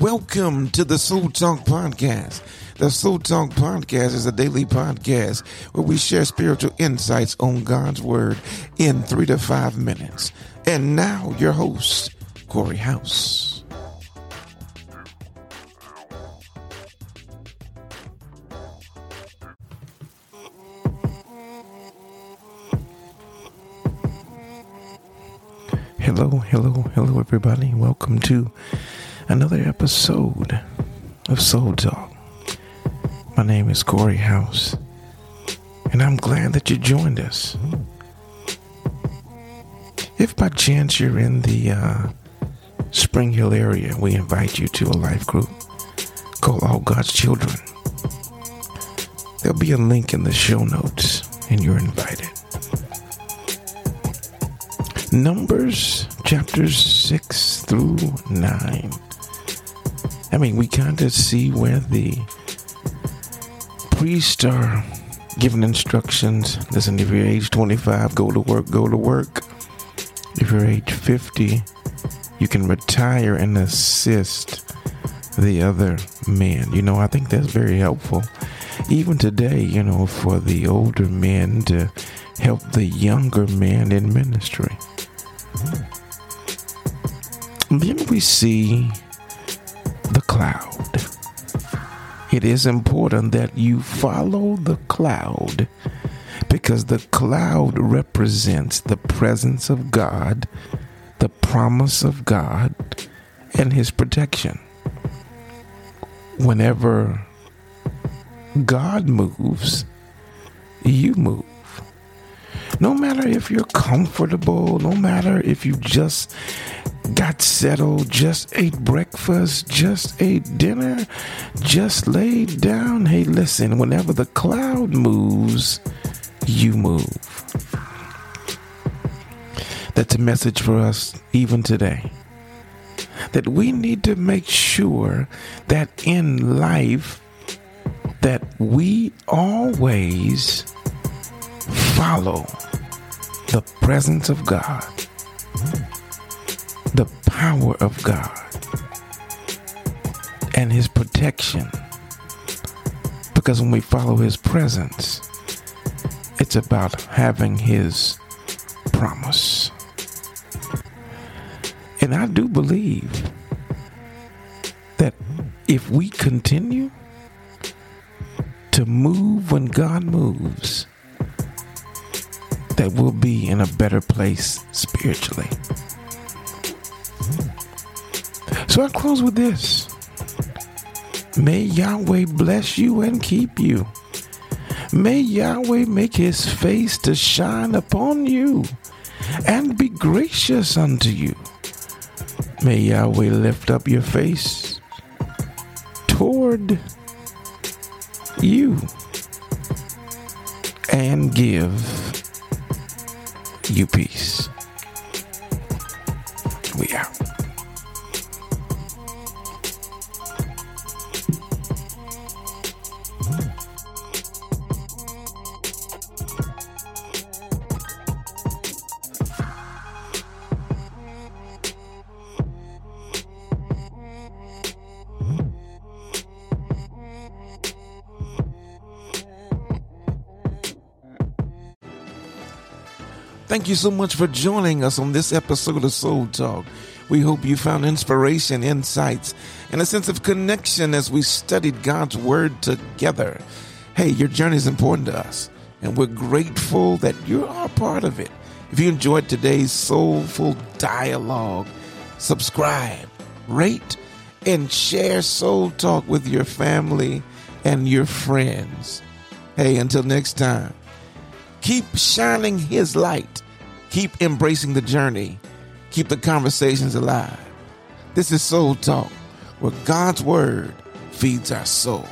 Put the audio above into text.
Welcome to the Soul Talk Podcast. The Soul Talk Podcast is a daily podcast where we share spiritual insights on God's Word in three to five minutes. And now, your host, Corey Howse. Hello, hello, hello, everybody. Welcome to another episode of Soul Talk. My name is Corey Howse, and I'm glad that you joined us. If by chance you're in the uh, Spring Hill area, we invite you to a life group called All God's Children. There'll be a link in the show notes, and you're invited. Numbers chapters 6 through 9. I mean, we kind of see where the priests are giving instructions. Listen, if you're age 25, go to work, go to work. If you're age 50, you can retire and assist the other men. You know, I think that's very helpful. Even today, you know, for the older men to help the younger men in ministry. Mm-hmm. Then we see cloud. It is important that you follow the cloud because the cloud represents the presence of God, the promise of God, and His protection. Whenever God moves, you move. No matter if you're comfortable, no matter if you just got settled, just ate breakfast, just ate dinner, just laid down. Hey, listen, whenever the cloud moves, you move. That's a message for us even today. That we need to make sure that in life that we always follow the presence of God power of God and His protection. Because when we follow His presence, it's about having His promise. And I do believe that if we continue to move when God moves, that we'll be in a better place spiritually. So I close with this. May Yahweh bless you and keep you. May Yahweh make his face to shine upon you and be gracious unto you. May Yahweh lift up your face toward you and give you peace. We out. Thank you so much for joining us on this episode of Soul Talk. We hope you found inspiration, insights, and a sense of connection as we studied God's Word together. Hey, your journey is important to us, and we're grateful that you're a part of it. If you enjoyed today's soulful dialogue, subscribe, rate, and share Soul Talk with your family and your friends. Hey, until next time. Keep shining His light. Keep embracing the journey. Keep the conversations alive. This is Soul Talk, where God's Word feeds our soul.